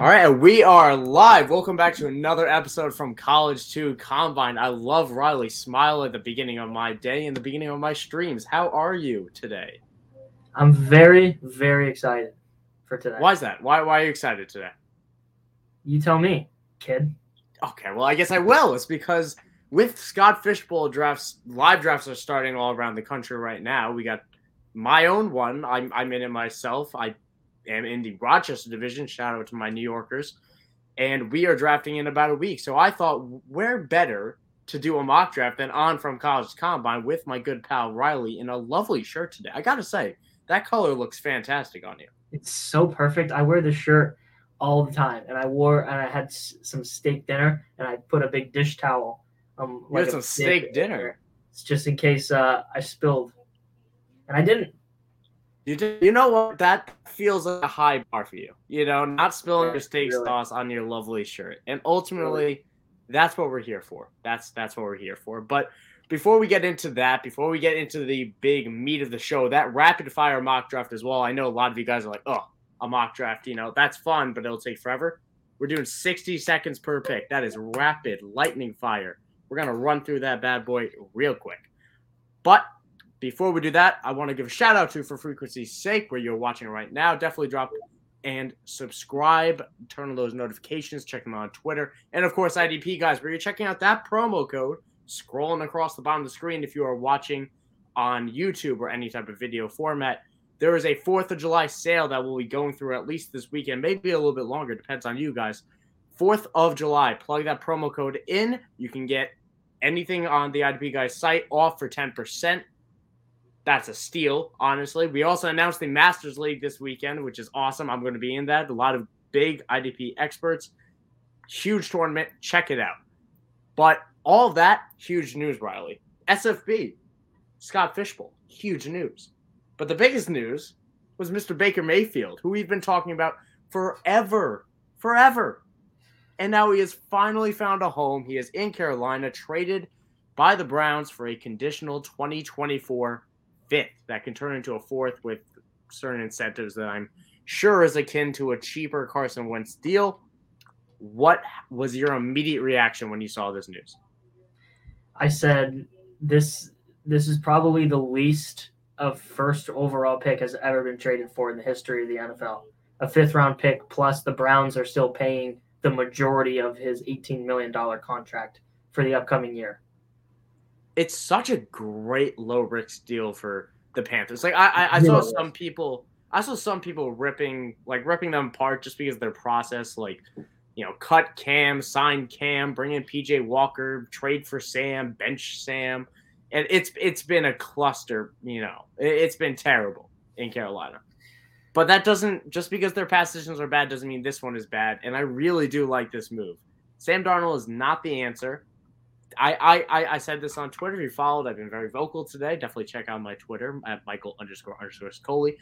All right, we are live. Welcome back to another episode from College to Combine. I love Riley smile at the beginning of my day and the beginning of my streams. How are you today? I'm very, very excited for today. Why is that? Why why are you excited today? You tell me, kid. Okay, well I guess I will. It's because with Scott Fish Bowl drafts, live drafts are starting all around the country right now. We got my own one. I'm I'm in it myself. I am in the Rochester division. Shout out to my New Yorkers. And we are drafting in about a week. So I thought, where better to do a mock draft than on from college combine with my good pal Riley in a lovely shirt today. I got to say, that color looks fantastic on you. It's so perfect. I wear this shirt all the time. And I wore, and I had some steak dinner, and I put a big dish towel. Um, you like had some steak dinner. It's just in case uh, I spilled. And I didn't. You did, you know what? That feels like a high bar for you. You know, not spilling your steak really? sauce on your lovely shirt. And ultimately, really? that's what we're here for. That's that's what we're here for. But before we get into that, before we get into the big meat of the show, that rapid fire mock draft as well. I know a lot of you guys are like, oh, a mock draft, you know, that's fun, but it'll take forever. We're doing 60 seconds per pick. That is rapid lightning fire. We're gonna run through that bad boy real quick. But before we do that, I want to give a shout out to for frequency's sake, where you're watching right now. Definitely drop and subscribe, turn on those notifications, check them out on Twitter, and of course IDP guys, where you're checking out that promo code scrolling across the bottom of the screen if you are watching on YouTube or any type of video format. There is a 4th of July sale that will be going through at least this weekend, maybe a little bit longer, depends on you guys. 4th of July, plug that promo code in. You can get anything on the IDP guys site off for 10% that's a steal, honestly. We also announced the Masters League this weekend, which is awesome. I'm going to be in that. A lot of big IDP experts. Huge tournament. Check it out. But all that, huge news, Riley. SFB, Scott Fish Bowl, huge news. But the biggest news was Mr. Baker Mayfield, who we've been talking about forever, forever. And now he has finally found a home. He is in Carolina, traded by the Browns for a conditional 2024 fifth that can turn into a fourth with certain incentives that I'm sure is akin to a cheaper Carson Wentz deal. What was your immediate reaction when you saw this news? I said this this is probably the least of first overall pick has ever been traded for in the history of the NFL. A fifth round pick plus the Browns are still paying the majority of his $18 million contract for the upcoming year it's such a great low risk deal for the Panthers. Like I, I, I saw some people, I saw some people ripping like ripping them apart just because their process, like you know, cut Cam, sign Cam, bring in PJ Walker, trade for Sam, bench Sam, and it's it's been a cluster. You know, it's been terrible in Carolina. But that doesn't just because their past decisions are bad doesn't mean this one is bad. And I really do like this move. Sam Darnold is not the answer. I, I I said this on Twitter. If you followed, I've been very vocal today. Definitely check out my Twitter at Michael underscore underscore Scully.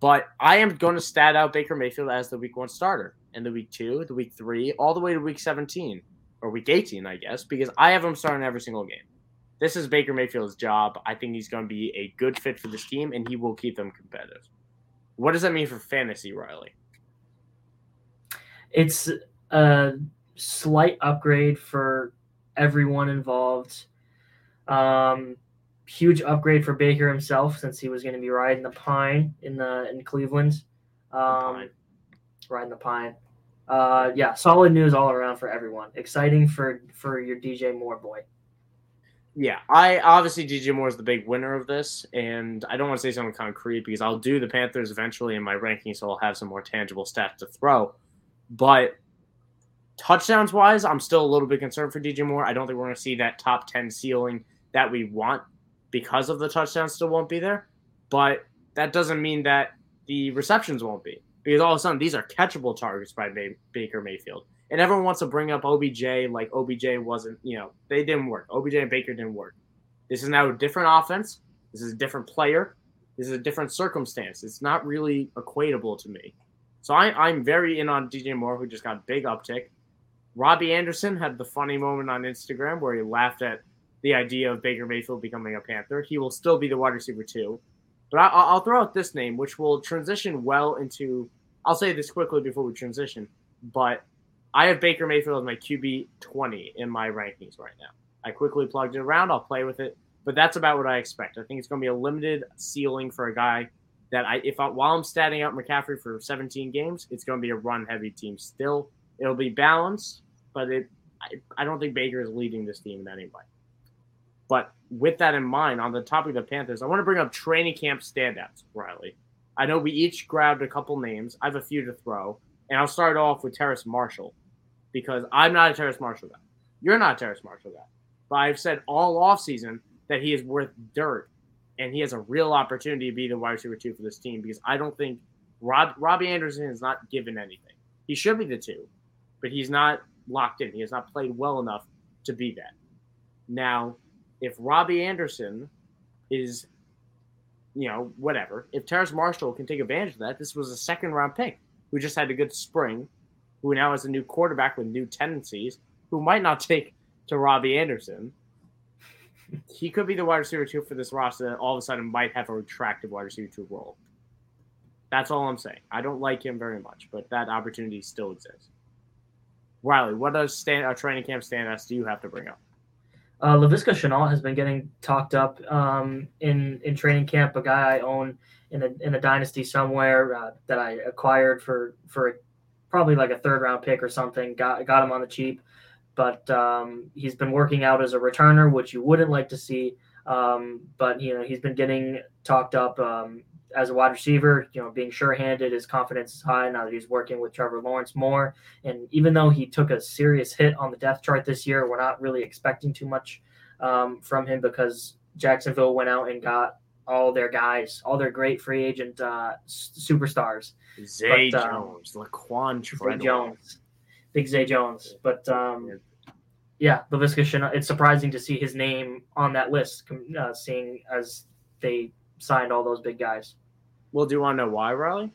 But I am going to stat out Baker Mayfield as the week one starter and the week two, the week three, all the way to week 17 or week 18, I guess, because I have him starting every single game. This is Baker Mayfield's job. I think he's going to be a good fit for this team and he will keep them competitive. What does that mean for fantasy, Riley? It's a slight upgrade for everyone involved. Um, huge upgrade for Baker himself since he was going to be riding the pine in the in Cleveland. Um, riding the pine. Uh, yeah, solid news all around for everyone. Exciting for for your DJ Moore boy. Yeah, I obviously DJ Moore is the big winner of this, and I don't want to say something concrete because I'll do the Panthers eventually in my ranking, so I'll have some more tangible stats to throw. But touchdowns wise, I'm still a little bit concerned for DJ Moore. I don't think we're going to see that top 10 ceiling that we want because of the touchdowns still won't be there. But that doesn't mean that the receptions won't be because all of a sudden these are catchable targets by Baker Mayfield. And everyone wants to bring up OBJ like OBJ wasn't, you know, they didn't work. OBJ and Baker didn't work. This is now a different offense. This is a different player. This is a different circumstance. It's not really equatable to me. So I, I'm very in on DJ Moore, who just got big uptick. Robbie Anderson had the funny moment on Instagram where he laughed at the idea of Baker Mayfield becoming a Panther. He will still be the wide receiver too. But I, will throw out this name, which will transition well into. I'll say this quickly before we transition. but I have Baker Mayfield as my QB 20 in my rankings right now. I quickly plugged it around. I'll play with it, but that's about what I expect. I think it's going to be a limited ceiling for a guy that I, if I, while I'm statting out McCaffrey for 17 games, it's going to be a run heavy team still. It'll be balanced, but it, I, I don't think Baker is leading this team in any way. But with that in mind, on the topic of the Panthers, I want to bring up training camp standouts, Riley. I know we each grabbed a couple names. I have a few to throw, and I'll start off with Terrace Marshall because I'm not a Terrace Marshall guy. You're not a Terrace Marshall guy. But I've said all offseason that he is worth dirt and he has a real opportunity to be the wide receiver two for this team because I don't think Rob, Robbie Anderson is not given anything. He should be the two, but he's not locked in. He has not played well enough to be that. Now, if Robbie Anderson is, you know, whatever, if Terrace Marshall can take advantage of that, this was a second round pick who just had a good spring, who now has a new quarterback with new tendencies, who might not take to Robbie Anderson. He could be the wide receiver two for this roster that all of a sudden might have a attractive wide receiver two role. That's all I'm saying. I don't like him very much, but that opportunity still exists. Riley, what does stand, uh, training camp standouts do you have to bring up? Uh, Laviska Shenault has been getting talked up um, in in training camp. A guy I own in a in a dynasty somewhere uh, that I acquired for for probably like a third round pick or something. Got got him on the cheap, but um, he's been working out as a returner, which you wouldn't like to see. Um, but you know he's been getting talked up um, as a wide receiver, you know, being sure-handed, his confidence is high now that he's working with Trevor Lawrence more. And even though he took a serious hit on the depth chart this year, we're not really expecting too much um, from him because Jacksonville went out and got all their guys, all their great free agent uh, superstars. Zay but, um, Jones, Laquan Zay Jones, Big Zay Jones. But um, yeah, Laviska Shenault, it's surprising to see his name on that list, uh, seeing as they signed all those big guys. Well, do you want to know why, Riley?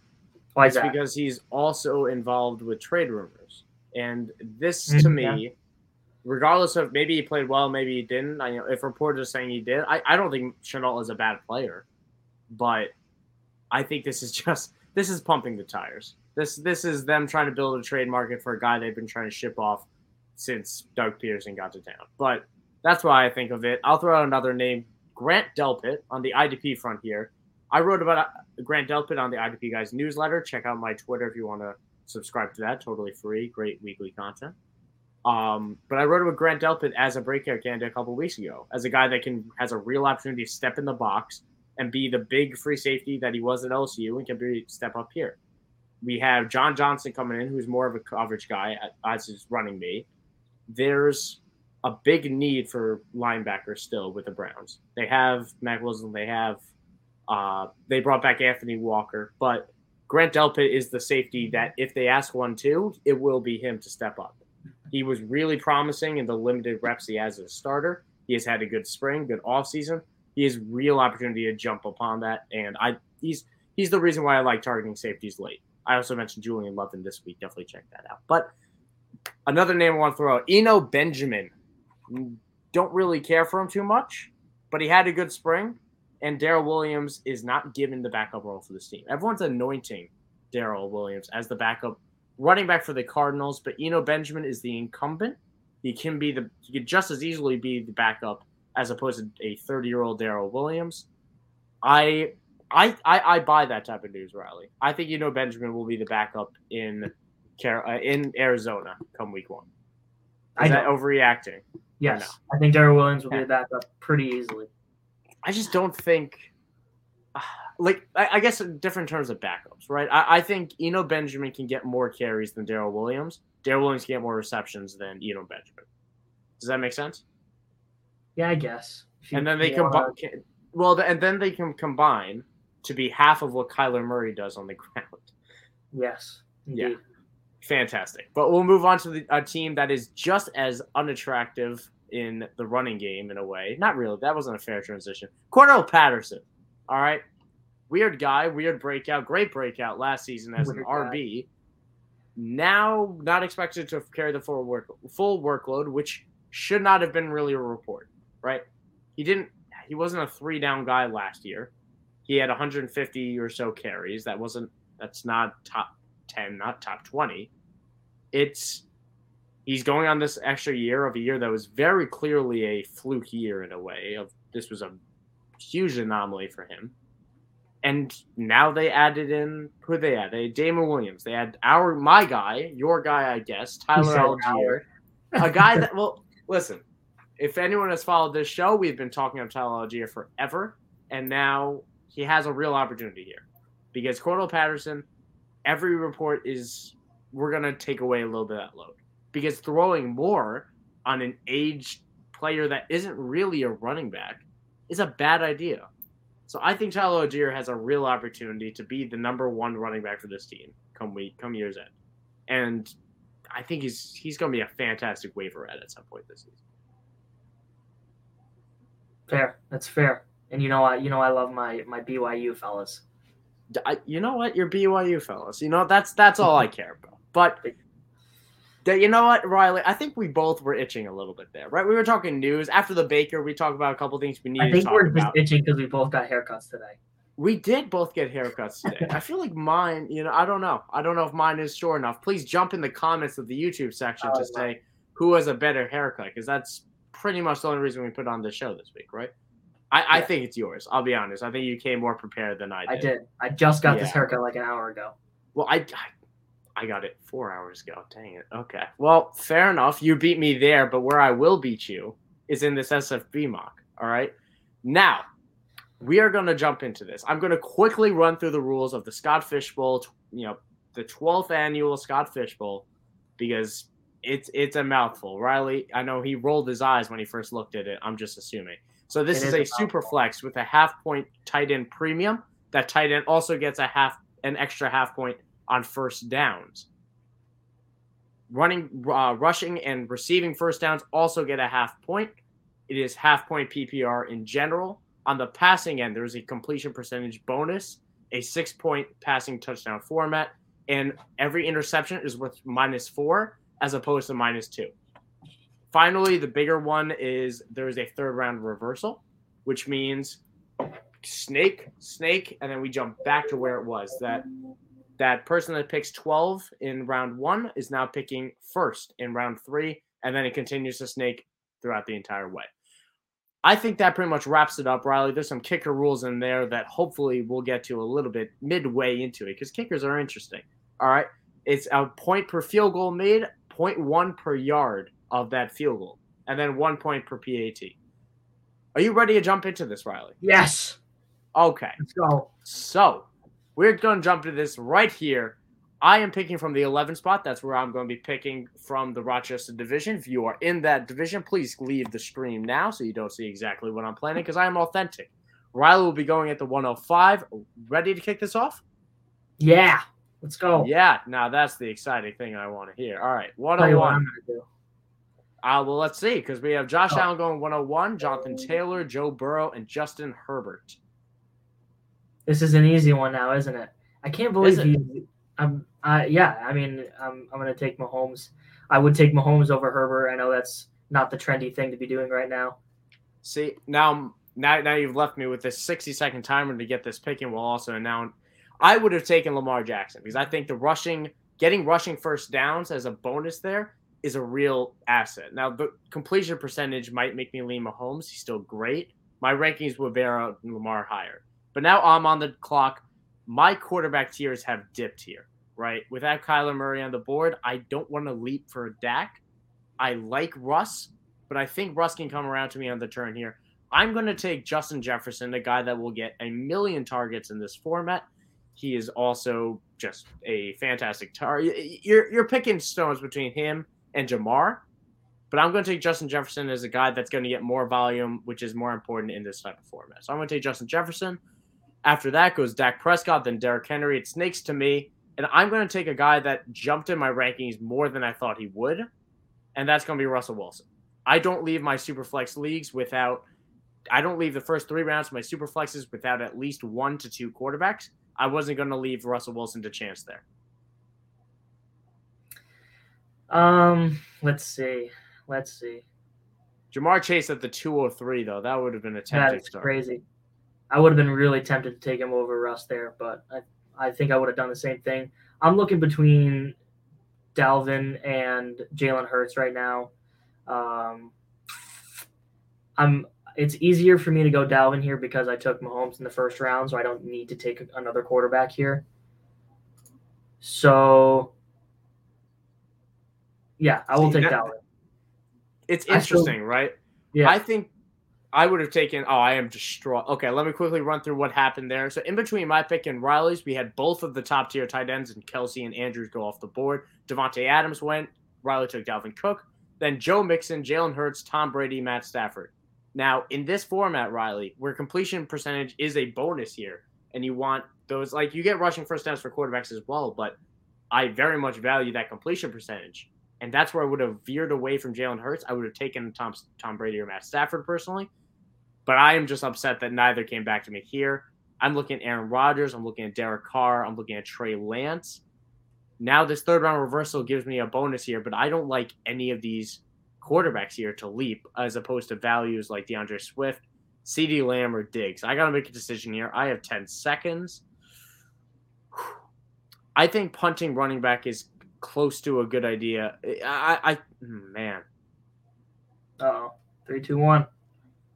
Why is it's that? Because he's also involved with trade rumors, and this mm-hmm. to me, yeah. regardless of maybe he played well, maybe he didn't. I know if reporters are saying he did, I, I don't think Shenault is a bad player, but I think this is just this is pumping the tires. This this is them trying to build a trade market for a guy they've been trying to ship off since Doug Pederson got to town. But that's why I think of it. I'll throw out another name Grant Delpit on the IDP front here. I wrote about uh, Grant Delpit on the IDP Guys newsletter. Check out my Twitter if you want to subscribe to that. Totally free, great weekly content. Um, but I wrote about Grant Delpit as a breakout candidate a couple weeks ago, as a guy that can has a real opportunity to step in the box and be the big free safety that he was at LSU and can be step up here. We have John Johnson coming in, who's more of a coverage guy as his running mate. There's a big need for linebackers still with the Browns. They have Mack Wilson, they have uh, they brought back Anthony Walker, but Grant Delpit is the safety that if they ask one to, it will be him to step up. He was really promising in the limited reps he has as a starter. He has had a good spring, good offseason. He has real opportunity to jump upon that, and I he's he's the reason why I like targeting safeties late. I also mentioned Julian Love this week. Definitely check that out. But another name I want to throw out, Eno Benjamin don't really care for him too much, but he had a good spring. And Darrel Williams is not given the backup role for this team. Everyone's anointing Darrel Williams as the backup running back for the Cardinals, but Eno Benjamin is the incumbent. He can be the he could just as easily be the backup as opposed to a 30 year old Darrel Williams. I, I I buy that type of news, Riley. I think Eno Benjamin will be the backup in uh, in Arizona come week one. Is I that overreacting? Yes, I think Darrel Williams will yeah. be a backup pretty easily. I just don't think, uh, like, I, I guess in different terms of backups, right? I, I think Eno Benjamin can get more carries than Darrel Williams. Darrel Williams can get more receptions than Eno Benjamin. Does that make sense? Yeah, I guess. And then they combine. Well, and then they can combine to be half of what Kyler Murray does on the ground. Yes. Indeed. Yeah fantastic. But we'll move on to the, a team that is just as unattractive in the running game in a way. Not really. That wasn't a fair transition. Cordarrelle Patterson. All right. Weird guy, weird breakout, great breakout last season as weird an RB. Guy. Now not expected to carry the full work full workload, which should not have been really a report, right? He didn't he wasn't a three down guy last year. He had 150 or so carries. That wasn't that's not top 10, not top 20. it's he's going on this extra year of a year that was very clearly a fluke year in a way. Of this was a huge anomaly for him. And now they added in who they added? They Damien Williams. They had our my guy, your guy, I guess, Tyler Allgeier, a guy that well, listen. If anyone has followed this show, we've been talking about Tyler Allgeier forever, and now he has a real opportunity here because Cordarrelle Patterson. Every report is we're gonna take away a little bit of that load because throwing more on an aged player that isn't really a running back is a bad idea. So I think Tyler Allgeier has a real opportunity to be the number one running back for this team come week, come year's end, and I think he's he's going to be a fantastic waiver ad at some point this season. Fair, that's fair. And you know I You know I love my my BYU fellas. I, you know what? You're BYU fellas. You know that's that's all I care about. But you know what, Riley? I think we both were itching a little bit there, right? We were talking news after the Baker. We talked about a couple things we needed. I think we're just itching because we both got haircuts today. We did both get haircuts today. I feel like mine, you know, I don't know. I don't know if mine is short enough. Please jump in the comments of the YouTube section oh, to say who has a better haircut because that's pretty much the only reason we put on the show this week, right? I, yeah. I, think it's yours. I'll be honest. I think you came more prepared than I did. I did. I just got yeah. this haircut like an hour ago. Well, I, I I got it four hours ago. Dang it. Okay. Well, fair enough. You beat me there, but where I will beat you is in this SFB mock. All right. Now, we are going to jump into this. I'm going to quickly run through the rules of the Scott Fish Bowl, you know, the 12th annual Scott Fish Bowl, because it's it's a mouthful. Riley, I know he rolled his eyes when he first looked at it. I'm just assuming. So this is, is, a, super flex with a half point tight end premium. That tight end also gets a half an extra half point on first downs. Running, uh, rushing, and receiving first downs also get a half point. It is half point PPR in general. On the passing end, there's a completion percentage bonus, a six point passing touchdown format, and every interception is worth minus four as opposed to minus two. Finally, the bigger one is there is a third round reversal, which means snake, snake, and then we jump back to where it was. That that person that picks 12 in round one is now picking first in round three, and then it continues to snake throughout the entire way. I think that pretty much wraps it up, Riley. There's some kicker rules in there that hopefully we'll get to a little bit midway into it because kickers are interesting. All right. It's a point per field goal made, 0.1 per yard of that field goal, and then one point per PAT. Are you ready to jump into this, Riley? Yes. Okay. Let's go. So we're going to jump to this right here. I am picking from the 11 spot. That's where I'm going to be picking from the Rochester division. If you are in that division, please leave the stream now so you don't see exactly what I'm planning because I am authentic. Riley will be going at the 105. Ready to kick this off? Yeah. Let's go. Yeah. Now that's the exciting thing I want to hear. All right. 101. Uh, well, let's see because we have Josh oh. Allen going 101, Jonathan Taylor, Joe Burrow, and Justin Herbert. This is an easy one now, isn't it? I can't believe he. I'm. Uh, yeah, I mean, I'm. I'm gonna take Mahomes. I would take Mahomes over Herbert. I know that's not the trendy thing to be doing right now. See now, now, now you've left me with this 60 second timer to get this pick, and we'll also announce. I would have taken Lamar Jackson because I think the rushing, getting rushing first downs as a bonus there is a real asset. Now the completion percentage might make me lean Mahomes. He's still great. My rankings would bear Lamar higher. But now I'm on the clock. My quarterback tiers have dipped here, right? Without Kyler Murray on the board, I don't want to leap for Dak. I like Russ, but I think Russ can come around to me on the turn here. I'm going to take Justin Jefferson, the guy that will get a million targets in this format. He is also just a fantastic target. You're, you're picking stones between him and Ja'Marr. but I'm going to take Justin Jefferson as a guy that's going to get more volume, which is more important in this type of format. So I'm going to take Justin Jefferson. After that goes Dak Prescott, then Derrick Henry. It snakes to me. And I'm going to take a guy that jumped in my rankings more than I thought he would. And that's going to be Russell Wilson. I don't leave my super flex leagues without, I don't leave the first three rounds of my super flexes without at least one to two quarterbacks. I wasn't going to leave Russell Wilson to chance there. Um, let's see. Let's see. Ja'Marr Chase at the 203, though. That would have been a tempting That's start. crazy. I would have been really tempted to take him over Russ there, but I, I think I would have done the same thing. I'm looking between Dalvin and Jalen Hurts right now. Um, I'm. It's easier for me to go Dalvin here because I took Mahomes in the first round, so I don't need to take another quarterback here. So, yeah, I will See, take that- Dalvin. It's I still- interesting, right? Yeah, I think I would have taken. Oh, I am distraught. Okay, let me quickly run through what happened there. So, in between my pick and Riley's, we had both of the top tier tight ends, and Kelce and Andrews go off the board. Davante Adams went. Riley took Dalvin Cook. Then Joe Mixon, Jalen Hurts, Tom Brady, Matt Stafford. Now, in this format, Riley, where completion percentage is a bonus here, and you want those, like you get rushing first downs for quarterbacks as well, but I very much value that completion percentage. And that's where I would have veered away from Jalen Hurts. I would have taken Tom Tom Brady or Matt Stafford personally. But I am just upset that neither came back to me here. I'm looking at Aaron Rodgers. I'm looking at Derek Carr. I'm looking at Trey Lance. Now this third round reversal gives me a bonus here, but I don't like any of these quarterbacks here to leap as opposed to values like D'Andre Swift, CeeDee Lamb, or Diggs. I got to make a decision here. I have 10 seconds. I think punting running back is close to a good idea. I, I, I hmm, man, oh, three, two, one.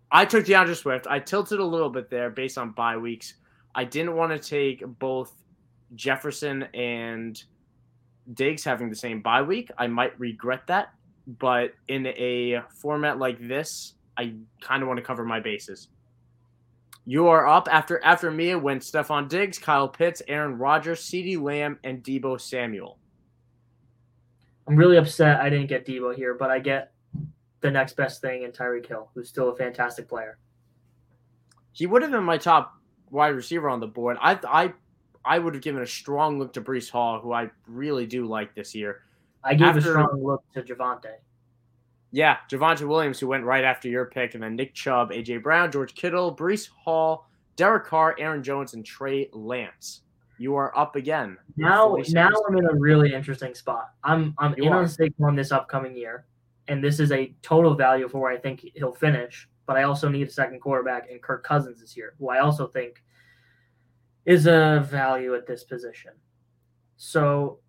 I took D'Andre Swift. I tilted a little bit there based on bye weeks. I didn't want to take both Jefferson and Diggs having the same bye week. I might regret that, but in a format like this, I kind of want to cover my bases. You are up after after me went Stefon Diggs, Kyle Pitts, Aaron Rodgers, CeeDee Lamb, and Deebo Samuel. I'm really upset I didn't get Deebo here, but I get the next best thing in Tyreek Hill, who's still a fantastic player. He would have been my top wide receiver on the board. I I I would have given a strong look to Breece Hall, who I really do like this year. I gave After- a strong look to Javonte. Yeah, Javonte Williams, who went right after your pick, and then Nick Chubb, AJ Brown, George Kittle, Breece Hall, Derek Carr, Aaron Jones, and Trey Lance. You are up again. Now, 46. now I'm in a really interesting spot. I'm I'm You in are. on Saquon this upcoming year, and this is a total value for where I think he'll finish. But I also need a second quarterback and Kirk Cousins this year, who I also think is a value at this position. So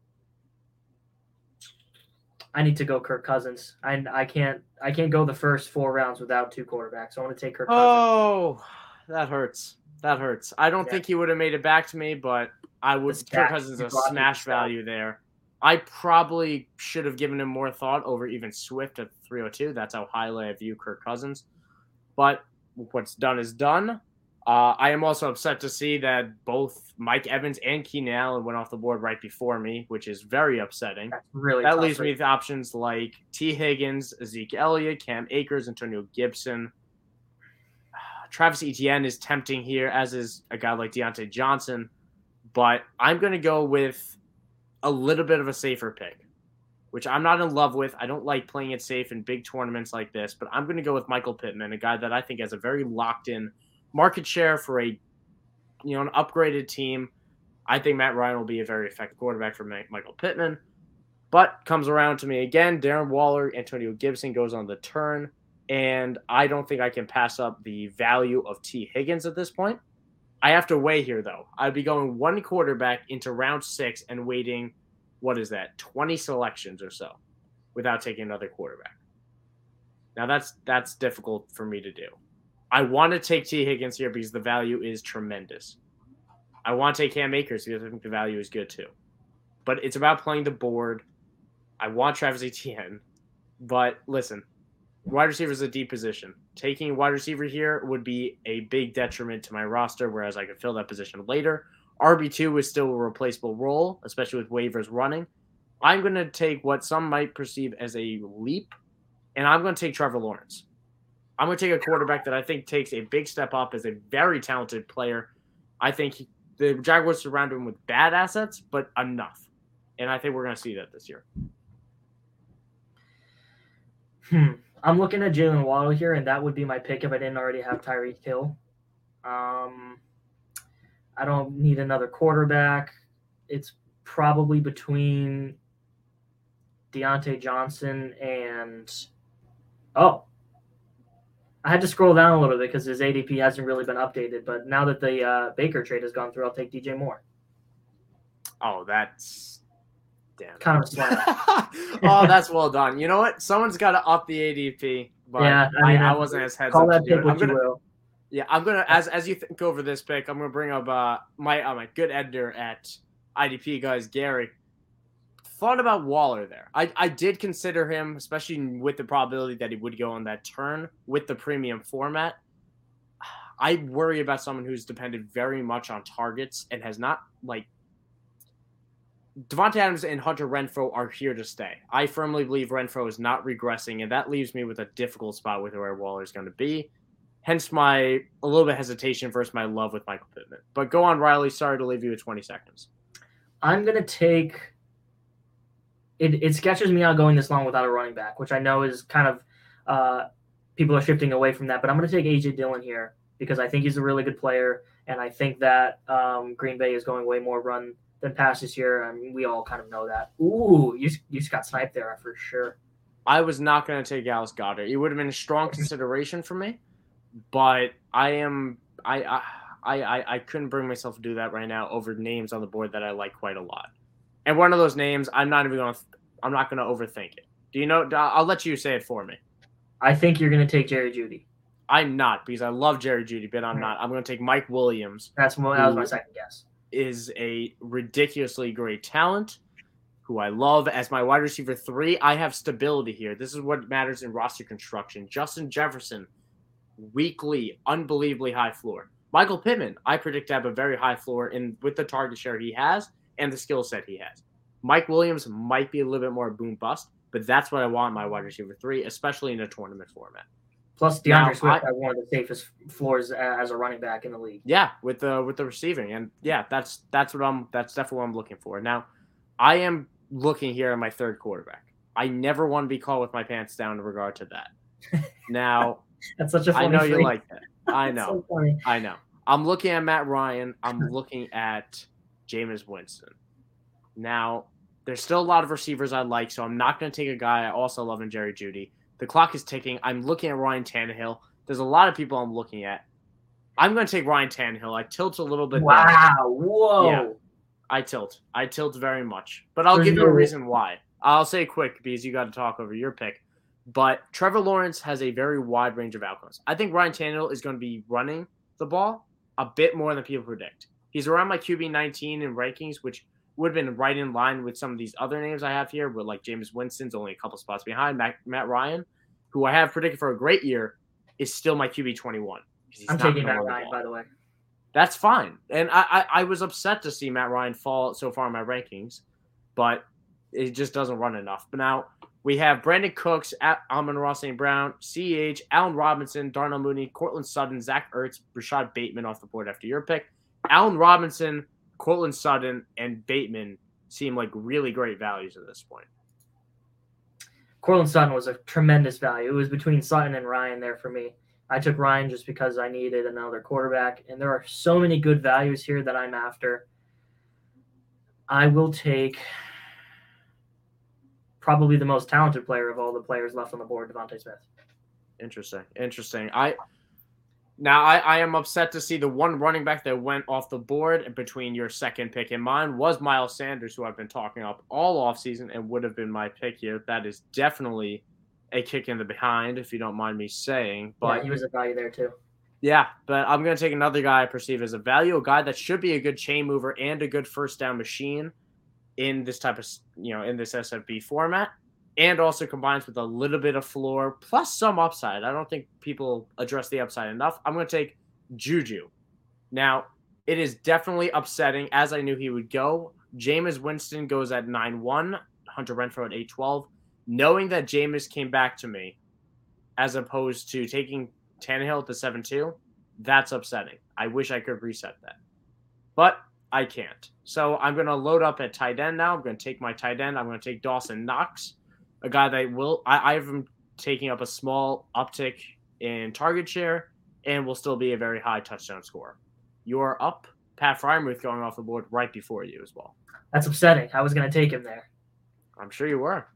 I need to go Kirk Cousins. I I can't I can't go the first four rounds without two quarterbacks. I want to take Kirk Cousins. Oh, that hurts. That hurts. I don't Yeah. think he would have made it back to me, but I would. Kirk Cousins a smash value there. I probably should have given him more thought over even Swift at 302. That's how highly I view Kirk Cousins. But what's done is done. Uh, I am also upset to see that both Mike Evans and Keenan Allen went off the board right before me, which is very upsetting. That's really That leaves me with options like Tee Higgins, Zeke Elliott, Cam Akers, Antonio Gibson. Travis Etienne is tempting here, as is a guy like Diontae Johnson. But I'm going to go with a little bit of a safer pick, which I'm not in love with. I don't like playing it safe in big tournaments like this, but I'm going to go with Michael Pittman, a guy that I think has a very locked in market share for a you know an upgraded team. I think Matt Ryan will be a very effective quarterback for Michael Pittman. But comes around to me again. Darren Waller, Antonio Gibson goes on the turn. And I don't think I can pass up the value of Tee Higgins at this point. I have to weigh here, though. I'd be going one quarterback into round six and waiting, what is that, 20 selections or so without taking another quarterback. Now, that's that's difficult for me to do. I want to take Tee Higgins here because the value is tremendous. I want to take Cam Akers because I think the value is good too. But it's about playing the board. I want Travis Etienne. But listen, wide receiver is a deep position. Taking a wide receiver here would be a big detriment to my roster, whereas I could fill that position later. RB2 is still a replaceable role, especially with waivers running. I'm going to take what some might perceive as a leap, and I'm going to take Trevor Lawrence. I'm going to take a quarterback that I think takes a big step up as a very talented player. I think he, the Jaguars surround him with bad assets, but enough. And I think we're going to see that this year. Hmm. I'm looking at Jaylen Waddle here, and that would be my pick if I didn't already have Tyreek Hill. Um, I don't need another quarterback. It's probably between Diontae Johnson and oh, I had to scroll down a little bit because his ADP hasn't really been updated. But now that the uh, Baker trade has gone through, I'll take DJ Moore. Oh, that's Damn. Kind of oh, that's well done. You know what? Someone's got to up the ADP. But Yeah, I, I mean, I, uh, wasn't as heads Call up. that to pick I'm you gonna, will. yeah, I'm gonna as as you think over this pick, I'm gonna bring up uh my uh, my good editor at IDP guys, Gary. Thought about Waller there. I I did consider him, especially with the probability that he would go on that turn with the premium format. I worry about someone who's depended very much on targets and has not like Davante Adams and Hunter Renfrow are here to stay. I firmly believe Renfrow is not regressing, and that leaves me with a difficult spot with where Waller is going to be. Hence my a little bit hesitation versus my love with Michael Pittman. But go on, Riley. Sorry to leave you with 20 seconds. I'm gonna take. It it sketches me out going this long without a running back, which I know is kind of uh, people are shifting away from that. But I'm gonna take AJ Dillon here because I think he's a really good player, and I think that um, Green Bay is going way more run than pass this year. I mean, we all kind of know that. Ooh, you you just got sniped there for sure. I was not going to take Alice Goddard. It would have been a strong consideration for me, but I am I I I, I couldn't bring myself to do that right now over names on the board that I like quite a lot. And one of those names, I'm not even going to I'm not going to overthink it. Do you know? I'll let you say it for me. I think you're gonna take Jerry Jeudy. I'm not because I love Jerry Jeudy, but I'm not. I'm going to take Mike Williams. That's that was my second guess. Is a ridiculously great talent who I love as my wide receiver three. I have stability here. This is what matters in roster construction. Justin Jefferson, weekly, unbelievably high floor. Michael Pittman, I predict to have a very high floor in with the target share he has and the skill set he has. Mike Williams might be a little bit more boom bust, but that's what I want my wide receiver three, especially in a tournament format. Plus D'Andre Now, Swift I- had one of the safest floors as a running back in the league. Yeah, with the with the receiving, and yeah, that's that's what I'm that's definitely what I'm looking for. Now, I am looking here at my third quarterback. I never want to be caught with my pants down in regard to that. Now, That's such a funny I know you like that. I know, so. I know. I'm looking at Matt Ryan. I'm looking at Jameis Winston. Now, there's still a lot of receivers I like, so I'm not going to take a guy I also love in Jerry Jeudy. The clock is ticking. I'm looking at Ryan Tannehill. There's a lot of people I'm looking at. I'm going to take Ryan Tannehill. I tilt a little bit. Wow! Whoa! Yeah. I tilt. I tilt very much. But I'll There's give you a reason why. I'll say quick because you got to talk over your pick. But Trevor Lawrence has a very wide range of outcomes. I think Ryan Tannehill is going to be running the ball a bit more than people predict. He's around my QB 19 in rankings, which would have been right in line with some of these other names I have here, with like Jameis Winston's only a couple spots behind. Matt, Matt Ryan, who I have predicted for a great year, is still my QB 21. I'm taking Matt Ryan, by the way. that's fine. And I, I, I was upset to see Matt Ryan fall so far in my rankings, but it just doesn't run enough. But now we have Brandin Cooks, at Amon Ross St. Brown, CH, Allen Robinson, Darnell Mooney, Courtland Sutton, Zach Ertz, Rashod Bateman off the board after your pick. Allen Robinson, Courtland Sutton, and Bateman seem like really great values at this point. Courtland Sutton was a tremendous value. It was between Sutton and Ryan there for me. I took Ryan just because I needed another quarterback, and there are so many good values here that I'm after. I will take probably the most talented player of all the players left on the board, Devontae Smith. Interesting. Interesting. I now I, I am upset to see the one running back that went off the board between your second pick and mine was Miles Sanders, who I've been talking up all offseason and would have been my pick here. That is definitely a kick in the behind, if you don't mind me saying. But But he was a value there too. yeah, but I'm gonna take another guy I perceive as a value, a guy that should be a good chain mover and a good first down machine in this type of you know in this SFB format, and also combines with a little bit of floor plus some upside. I don't think people address the upside enough. I'm gonna take Juju. Now, it is definitely upsetting, as I knew he would go. Jameis Winston goes at 9 1, Hunter Renfrow at 8 12. Knowing that Jameis came back to me, as opposed to taking Tannehill at the 7 2, that's upsetting. I wish I could reset that. But I can't. So I'm going to load up at tight end now. I'm going to take my tight end. I'm going to take Dawson Knox, a guy that will, I, I have him taking up a small uptick in target share and will still be a very high touchdown score. You're up. Pat Freiermuth going off the board right before you as well. That's upsetting. I was going to take him there. I'm sure you were.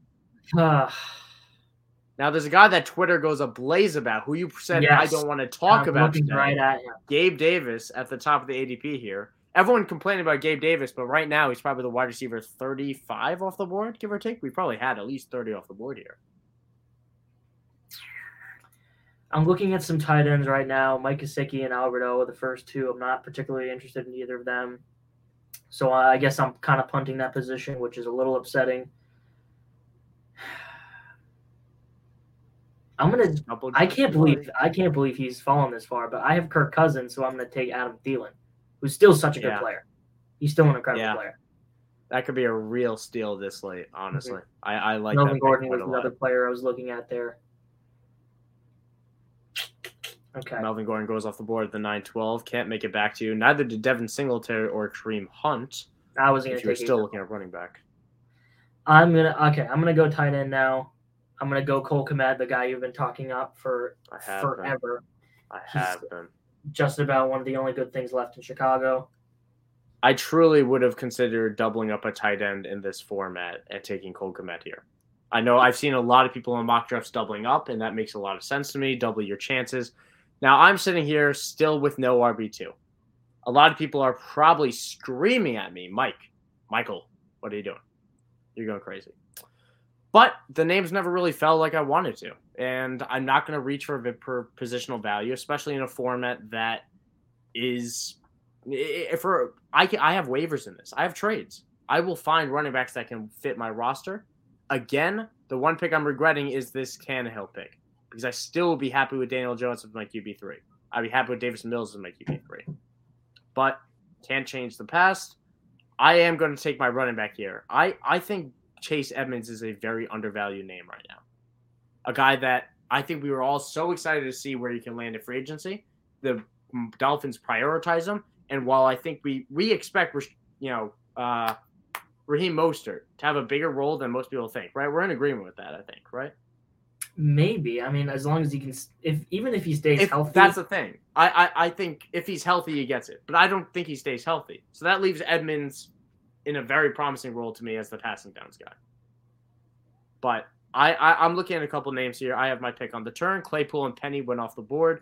Now there's a guy that Twitter goes ablaze about who you said I don't want to talk I'm about right at him. Gabe Davis at the top of the ADP here. Everyone complaining about Gabe Davis, but right now he's probably the wide receiver 35 off the board, give or take. We probably had at least 30 off the board here. I'm looking at some tight ends right now. Mike Gesicki and Alberto, are the first two. I'm not particularly interested in either of them. So uh, I guess I'm kind of punting that position, which is a little upsetting. I'm gonna. I can't believe I can't believe he's fallen this far. But I have Kirk Cousins, so I'm gonna take Adam Thielen, who's still such a good yeah. player. He's still an incredible yeah. player. That could be a real steal this late. Honestly, mm-hmm. I, I like. Melvin Gordon was another player I was looking at there. Okay. Melvin Gordon goes off the board at the 9-12. Can't make it back to you. Neither did Devin Singletary or Kareem Hunt. I was going to. You're still looking at running back. I'm gonna okay. I'm gonna go tight end now. I'm gonna go Cole Kmet, the guy you've been talking up for forever. Been. I have He's been. Just about one of the only good things left in Chicago. I truly would have considered doubling up a tight end in this format and taking Cole Kmet here. I know I've seen a lot of people in mock drafts doubling up, and that makes a lot of sense to me. Double your chances. Now I'm sitting here still with no RB2. A lot of people are probably screaming at me, Mike, Michael, what are you doing? You're going crazy. But the names never really fell like I wanted to. And I'm not going to reach for a per positional value, especially in a format that is for I can, I have waivers in this. I have trades. I will find running backs that can fit my roster. Again, the one pick I'm regretting is this Tannehill pick because I still would be happy with Daniel Jones as my QB three. I'd be happy with Davis Mills as my QB three. But can't change the past. I am going to take my running back here. I, I think Chase Edmonds is a very undervalued name right now. A guy that I think we were all so excited to see where he can land at free agency. The Dolphins prioritize him, and while I think we we expect you know uh, Raheem Mostert to have a bigger role than most people think, right? We're in agreement with that, I think, right? Maybe. I mean, as long as he can, if even if he stays if, healthy, that's the thing. I, I I think if he's healthy, he gets it. But I don't think he stays healthy. So that leaves Edmonds in a very promising role to me as the passing downs guy. But I, I am looking at a couple names here. I have my pick on the turn. Claypool and Penny went off the board.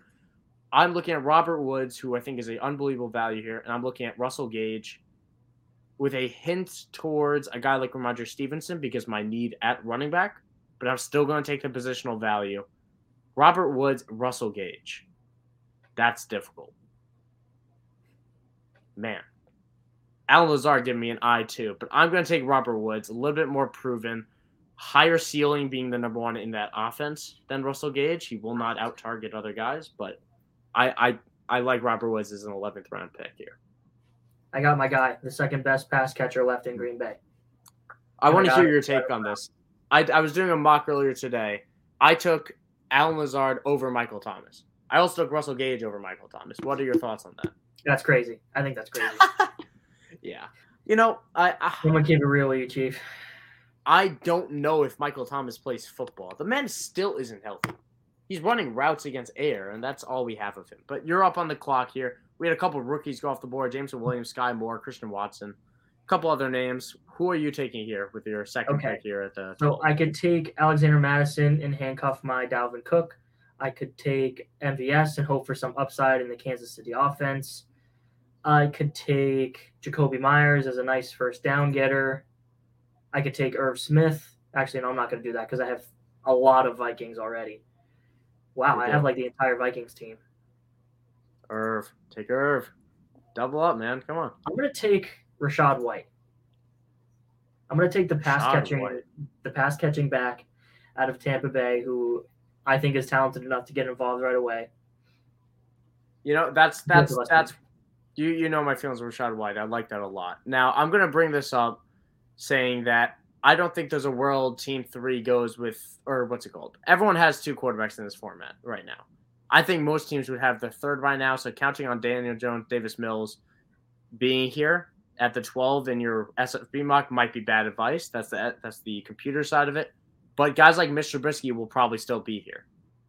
I'm looking at Robert Woods, who I think is an unbelievable value here, and I'm looking at Russell Gage with a hint towards a guy like Rhamondre Stevenson because my need at running back but I'm still going to take the positional value. Robert Woods, Russell Gage. That's difficult. Man. Allen Lazard gave me an eye too, but I'm going to take Robert Woods, a little bit more proven, higher ceiling being the number one in that offense than Russell Gage. He will not out target other guys, but I, I I like Robert Woods as an 11th round pick here. I got my guy, the second best pass catcher left in Green Bay. I want to hear your take on this. I, I was doing a mock earlier today. I took Allen Lazard over Michael Thomas. I also took Russell Gage over Michael Thomas. What are your thoughts on that? That's crazy. I think that's crazy. yeah. You know, I, I someone keep it real with you, Chief. I don't know if Michael Thomas plays football. The man still isn't healthy. He's running routes against air, and that's all we have of him. But you're up on the clock here. We had a couple rookies go off the board: Jameson Williams, Skyy Moore, Christian Watson a couple other names. Who are you taking here with your second okay. pick here at the? So I could take Alexander Mattison and handcuff my Dalvin Cook. I could take MVS and hope for some upside in the Kansas City offense. I could take Jakobi Meyers as a nice first down getter. I could take Irv Smith. Actually, no, I'm not going to do that because I have a lot of Vikings already. Wow, I have like the entire Vikings team. Irv, take Irv. Double up, man. Come on. I'm going to take Rachaad White. I'm going to take the pass Rachaad catching White. the pass catching back out of Tampa Bay, who I think is talented enough to get involved right away. You know, that's that's that's you you know my feelings with Rachaad White. I like that a lot. Now I'm to bring this up, saying that I don't think there's a world team three goes with or what's it called? Everyone has two quarterbacks in this format right now. I think most teams would have the third by now. So counting on Daniel Jones, Davis Mills being here, at the 12 in your SFB mock might be bad advice. That's the that's the computer side of it. But guys like Mr. Brisky will probably still be here.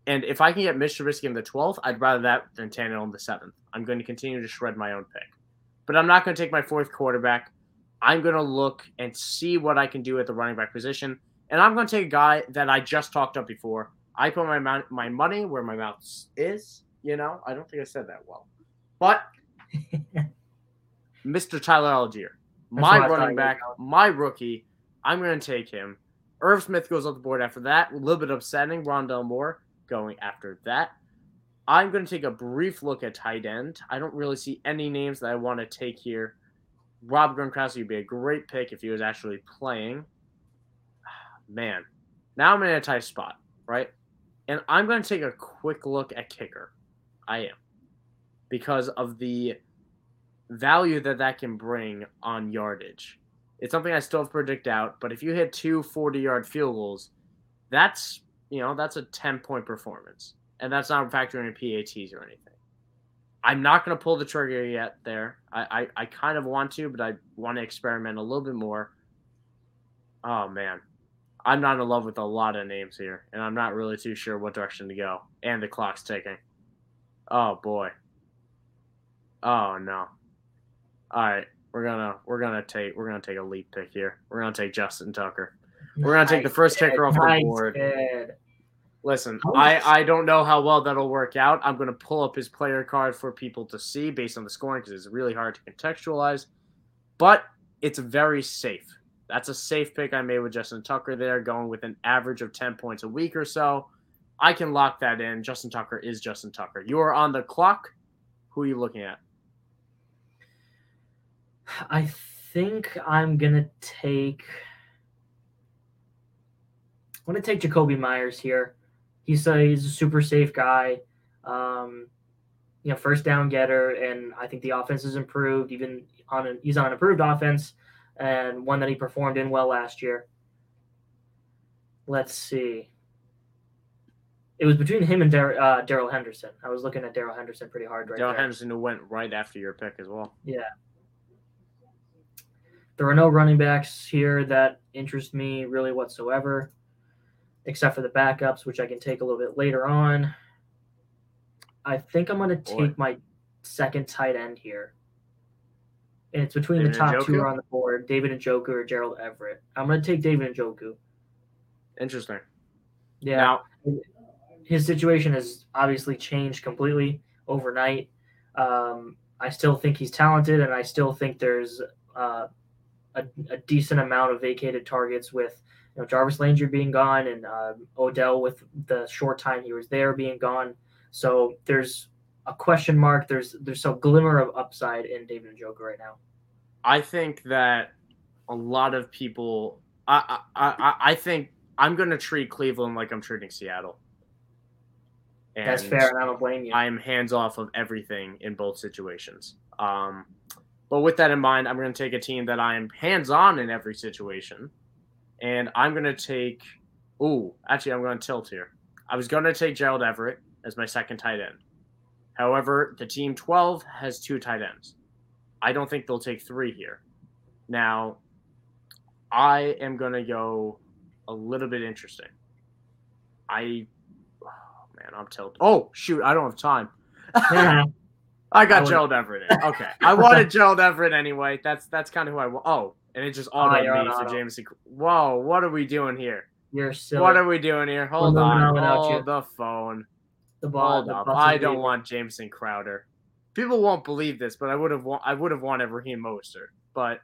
And if I can get Mr. Trubisky in the 12th, I'd rather that than Tannehill in the 7th. I'm going to continue to shred my own pick. But I'm not going to take my fourth quarterback. I'm going to look and see what I can do at the running back position. And I'm going to take a guy that I just talked up before. I put my my money where my mouth is. You know, I don't think I said that well. But Mr. Tyler Allgeier. My running back, my rookie. I'm going to take him. Irv Smith goes off the board after that. A little bit upsetting. Rondale Moore going after that. I'm going to take a brief look at tight end. I don't really see any names that I want to take here. Rob Gronkowski would be a great pick if he was actually playing. Man, now I'm in a tight spot, right? And I'm going to take a quick look at kicker. I am. Because of the value that that can bring on yardage. It's something I still have to predict out, but if you hit two 40 yard field goals, that's, you know, that's a 10 point performance. And that's not factoring in PATs or anything. I'm not going to pull the trigger yet there. I, I, I kind of want to, but I want to experiment a little bit more. Oh, man. I'm not in love with a lot of names here, and I'm not really too sure what direction to go. And the clock's ticking. Oh, boy. Oh, no. All right. We're gonna we're gonna take we're gonna take a leap pick here. We're gonna take Justin Tucker. We're gonna take the first kicker off the board. Listen, I, I don't know how well that'll work out. I'm going to pull up his player card for people to see based on the scoring because it's really hard to contextualize. But it's very safe. That's a safe pick I made with Justin Tucker there, going with an average of 10 points a week or so. I can lock that in. Justin Tucker is Justin Tucker. You are on the clock. Who are you looking at? I think I'm going to take. I'm going to take Jakobi Meyers here. He's a, he's a super safe guy. Um, you know, first down getter, and I think the offense has improved. Even on an, he's on an improved offense, and one that he performed in well last year. Let's see. It was between him and Dar- uh, Darrell Henderson. I was looking at Darrell Henderson pretty hard right Darrell Henderson who went right after your pick as well. Yeah. There are no running backs here that interest me really whatsoever except for the backups, which I can take a little bit later on. I think I'm going to take my second tight end here. And it's between David the top two on the board, David Njoku or Gerald Everett. I'm going to take David and Njoku. Interesting. Yeah. Now, his situation has obviously changed completely overnight. Um, I still think he's talented, and I still think there's uh, a, a decent amount of vacated targets with you know Jarvis Landry being gone and uh, Odell with the short time he was there being gone. So there's a question mark. There's there's some glimmer of upside in David Njoku right now. I think that a lot of people. I I I, I think I'm going to treat Cleveland like I'm treating Seattle. And That's fair, and I don't blame you. I'm hands off of everything in both situations. Um, but with that in mind, I'm going to take a team that I am hands on in every situation and I'm going to take. Oh, actually, I'm going to tilt here. I was going to take Gerald Everett as my second tight end. However, the team 12 has two tight ends. I don't think they'll take three here. Now, I am going to go a little bit interesting. I, oh man, I'm tilted. Oh, shoot, I don't have time. I got I Gerald Everett in. Okay. I wanted Gerald Everett anyway. That's that's kind of who I want. Oh, and it just autoed oh, me for Jamison. Whoa, what are we doing here? You're silly. What are we doing here? Hold on. Hold the phone. The ball. Up. I don't want Jamison Crowder. People won't believe this, but I would have I would have wanted Raheem Mostert. But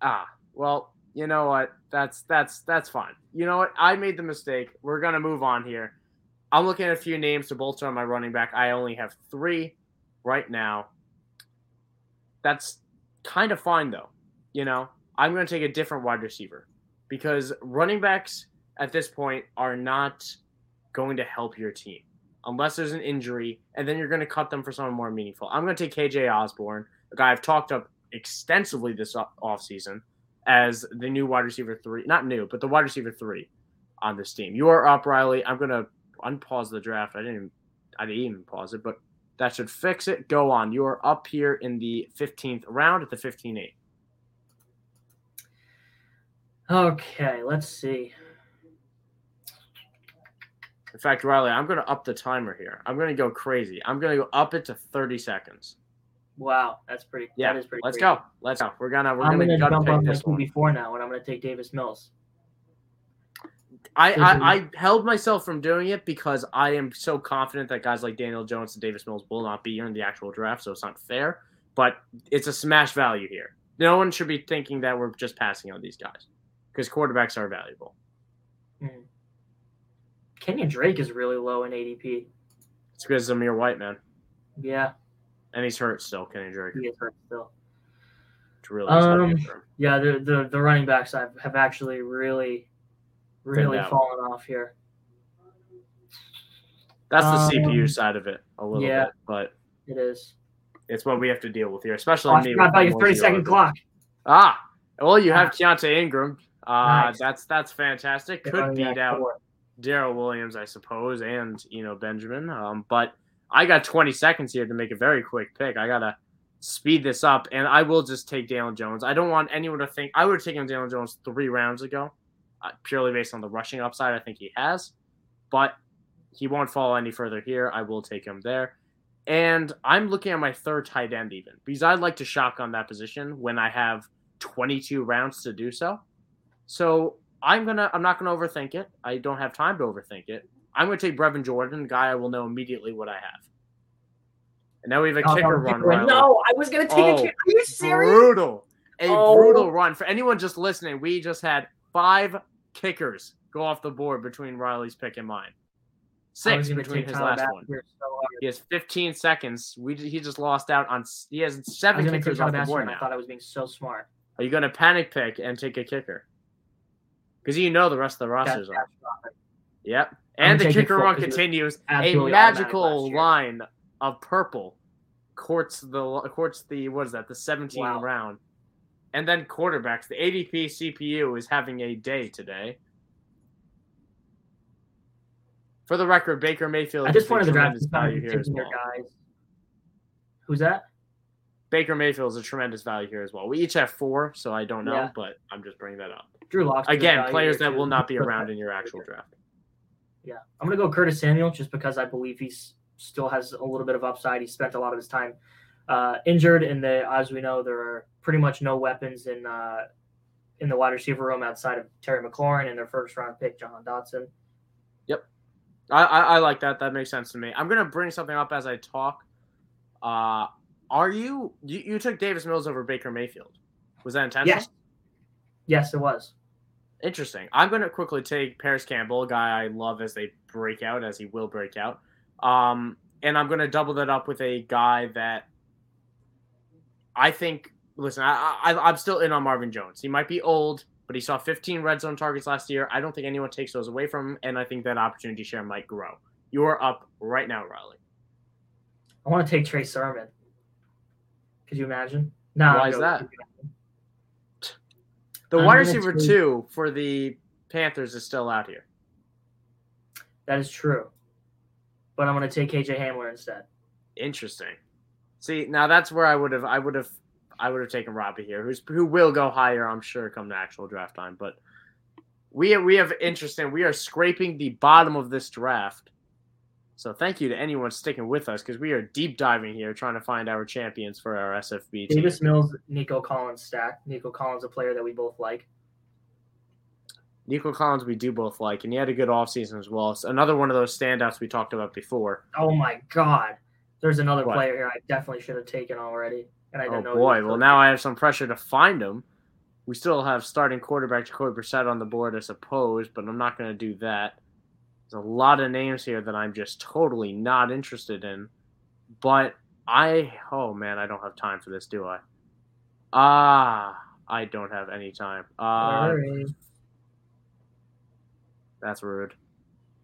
ah, well, you know what? That's that's that's fine. You know what? I made the mistake. We're gonna move on here. I'm looking at a few names to bolster on my running back. I only have three right now. That's kind of fine though you know, I'm going to take a different wide receiver because running backs at this point are not going to help your team unless there's an injury, and then you're going to cut them for someone more meaningful. I'm going to take KJ Osborn, a guy I've talked up extensively this offseason as the new wide receiver three, not new, but the wide receiver three on this team. You are up, Riley. I'm going to unpause the draft. I didn't even, I didn't even pause it, but that should fix it. Go on. You are up here in the 15th round at the 15 8. Okay, let's see. In fact, Riley, I'm going to up the timer here. I'm going to go crazy. I'm going to go up it to 30 seconds. Wow, that's pretty. Yeah, that is pretty. Let's crazy. go. Let's go. We're gonna. We're I'm gonna, gonna jump on my QB4 now, and I'm gonna take Davis Mills. I, I, I held myself from doing it because I am so confident that guys like Daniel Jones and Davis Mills will not be here in the actual draft, so it's not fair. but it's a smash value here. No one should be thinking that we're just passing on these guys because quarterbacks are valuable. Mm. Kenyan Drake is really low in ADP. It's because Zamir White, man. Yeah. And he's hurt still, Kenyan Drake. He is hurt still. It's really um, yeah, the, the the running backs have, have actually really, really fallen off here. That's the um, CPU side of it a little yeah, bit, but it is. It's what we have to deal with here, especially oh, me. About your thirty second clock. Ah, well, you have Keaontay Ingram. Uh, nice. That's that's fantastic. Could beat out Darrel Williams, I suppose, and you know Benjamin. Um, but I got 20 seconds here to make a very quick pick. I gotta speed this up, and I will just take Daniel Jones. I don't want anyone to think I would have taken Daniel Jones three rounds ago, uh, purely based on the rushing upside I think he has, but he won't fall any further here. I will take him there. And I'm looking at my third tight end even because I'd like to shotgun that position when I have 22 rounds to do so. So I'm gonna I'm not gonna overthink it. I don't have time to overthink it. I'm gonna take Brevin Jordan, guy I will know immediately what I have. And now we have a oh, kicker run. Riley. No, I was gonna take oh, a kicker. Are you serious? Brutal. A oh. brutal run. For anyone just listening, we just had five kickers go off the board between Riley's pick and mine. Six between his last one. So he has 15 seconds. We he just lost out on. He has seven kickers off the board now. I thought I was being so smart. Are you going to panic pick and take a kicker? Because you know the rest of the rosters are. Yep. And the kicker run continues. A magical line of purple courts the courts the what is that the 17 wow. round, and then quarterbacks. The ADP CPU is having a day today. For the record, Baker Mayfield. I just wanted to draft value here as well. Guys. Who's that? Baker Mayfield is a tremendous value here as well. We each have four, so I don't know, yeah. but I'm just bringing that up. Drew Lock again, players that will not be around in your actual draft. Yeah, I'm gonna go Curtis Samuel just because I believe he still has a little bit of upside. He spent a lot of his time uh, injured, and the, as we know, there are pretty much no weapons in uh, in the wide receiver room outside of Terry McLaurin and their first round pick, Jahan Dotson. Yep, I, I, I like that. That makes sense to me. I'm gonna bring something up as I talk. Uh, are you, you you took Davis Mills over Baker Mayfield? Was that intentional? Yes. Yes, it was. Interesting. I'm going to quickly take Parris Campbell, a guy I love as they break out, as he will break out. Um, and I'm going to double that up with a guy that I think. Listen, I, I, I'm still in on Marvin Jones. He might be old, but he saw 15 red zone targets last year. I don't think anyone takes those away from him, and I think that opportunity share might grow. You are up right now, Riley. I want to take Trey Sermon. Could you imagine? No. Why is that? The wide receiver two for the Panthers is still out here. That is true. But I'm going to take KJ Hamler instead. Interesting. See, now that's where I would have I would have I would have taken Robbie here, who's who will go higher, I'm sure, come the actual draft time. But we we have interesting. We are scraping the bottom of this draft. So thank you to anyone sticking with us because we are deep diving here, trying to find our champions for our SFB. Team. Davis Mills, Nico Collins stack. Nico Collins, a player that we both like. Nico Collins, we do both like, and he had a good offseason as well. It's another one of those standouts we talked about before. Oh my God, there's another what? player here I definitely should have taken already, and I didn't oh boy, well now I have some pressure to find him. We still have starting quarterback Jacoby Brissett on the board, I suppose, but I'm not going to do that. There's a lot of names here that I'm just totally not interested in. But I, oh man, I don't have time for this, do I? Ah, I don't have any time. Uh, That's rude.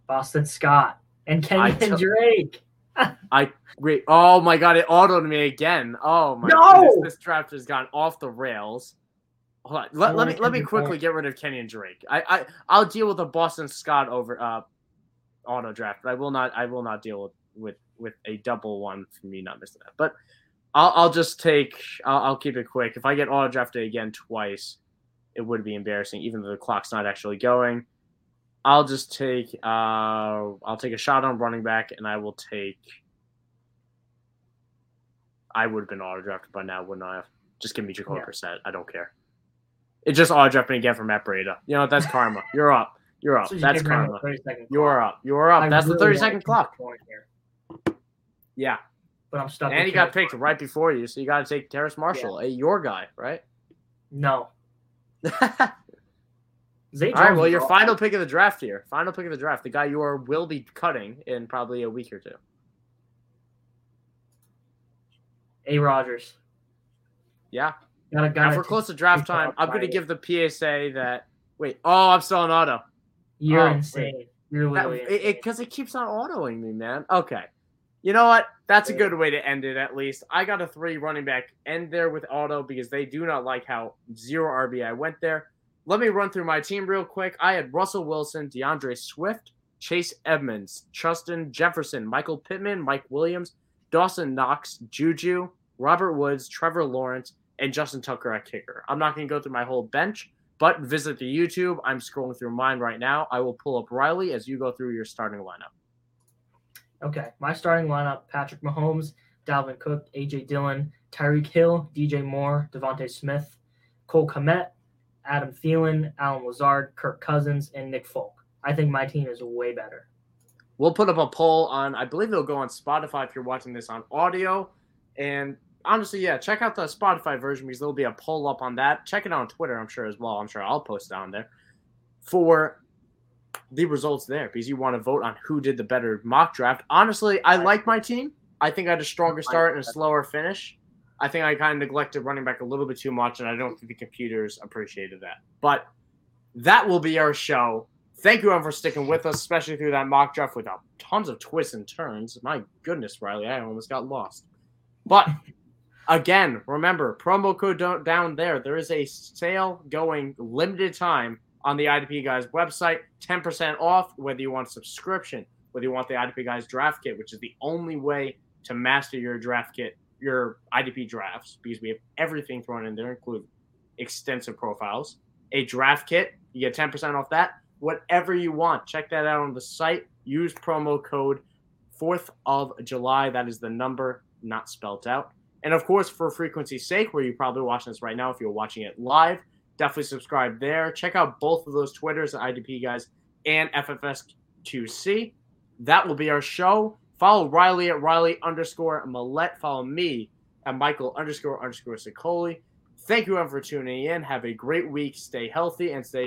Boston Scott and Kenyan t- Drake. I wait. Oh my god! It autoed me again. Oh my no! goodness! This draft has gone off the rails. Hold on. Let, let me let me quickly get rid of Kenyan Drake. I I I'll deal with a Boston Scott over uh auto draft, but I will not I will not deal with with, with a double one for me not missing that. But I'll, I'll just take I'll, I'll keep it quick. If I get auto drafted again twice, it would be embarrassing, even though the clock's not actually going. I'll just take uh I'll take a shot on running back and I will take I would have been auto drafted by now, wouldn't I have? Just give me Jacoby yeah. Brissett. I don't care. It just auto drafted again for Matt Breida. You know, that's karma. You're up. You're up. So That's karma. You're up. You're up. That's really the 30 second clock. Yeah. but I'm stuck. And he got picked right before you, so you got to take Terrace Marshall, a your guy, right? No, All Jones. Well, your final pick of the draft here. Final pick of the draft. The guy you are will be cutting in probably a week or two. A Rogers. Yeah. Gotta Now, gotta. if we're close to draft time, I'm going to give the PSA that. Wait. Oh, I'm still on auto. You're Oh, insane. You're literally Because insane. it, 'cause it keeps on autoing me, man. Okay. You know what? That's a good way to end it, at least. I got a three running back end there with auto because they do not like how zero RBI went there. Let me run through my team real quick. I had Russell Wilson, D'Andre Swift, Chase Edmonds, Justin Jefferson, Michael Pittman, Mike Williams, Dawson Knox, Juju, Robert Woods, Trevor Lawrence, and Justin Tucker at kicker. I'm not going to go through my whole bench, but visit the YouTube. I'm scrolling through mine right now. I will pull up Riley as you go through your starting lineup. Okay, my starting lineup: Patrick Mahomes, Dalvin Cook, AJ Dillon, Tyreek Hill, DJ Moore, DeVonta Smith, Cole Kmet, Adam Thielen, Allen Lazard, Kirk Cousins, and Nick Folk. I think my team is way better. We'll put up a poll on, I believe it'll go on Spotify if you're watching this on audio. And honestly, yeah, check out the Spotify version because there'll be a poll up on that. Check it out on Twitter, I'm sure, as well. I'm sure I'll post it on there for the results there because you want to vote on who did the better mock draft. Honestly, I like my team. I think I had a stronger start and a slower finish. I think I kind of neglected running back a little bit too much, and I don't think the computers appreciated that. But that will be our show. Thank you everyone for sticking with us, especially through that mock draft with tons of twists and turns. My goodness, Riley, I almost got lost. But again, remember promo code down there. There is a sale going limited time on the IDP Guys website. Ten percent off whether you want subscription, whether you want the IDP Guys draft kit, which is the only way to master your draft kit, your IDP drafts, because we have everything thrown in there, including extensive profiles. A draft kit, you get ten percent off that. Whatever you want, check that out on the site. Use promo code 4th of July. That is the number, not spelled out. And of course, for frequency's sake, where you're probably watching this right now, if you're watching it live, definitely subscribe there. Check out both of those Twitters, IDP guys and FFS2C. That will be our show. Follow Riley at Riley underscore Millette. Follow me at Michael underscore underscore Sicoli. Thank you everyone for tuning in. Have a great week. Stay healthy and stay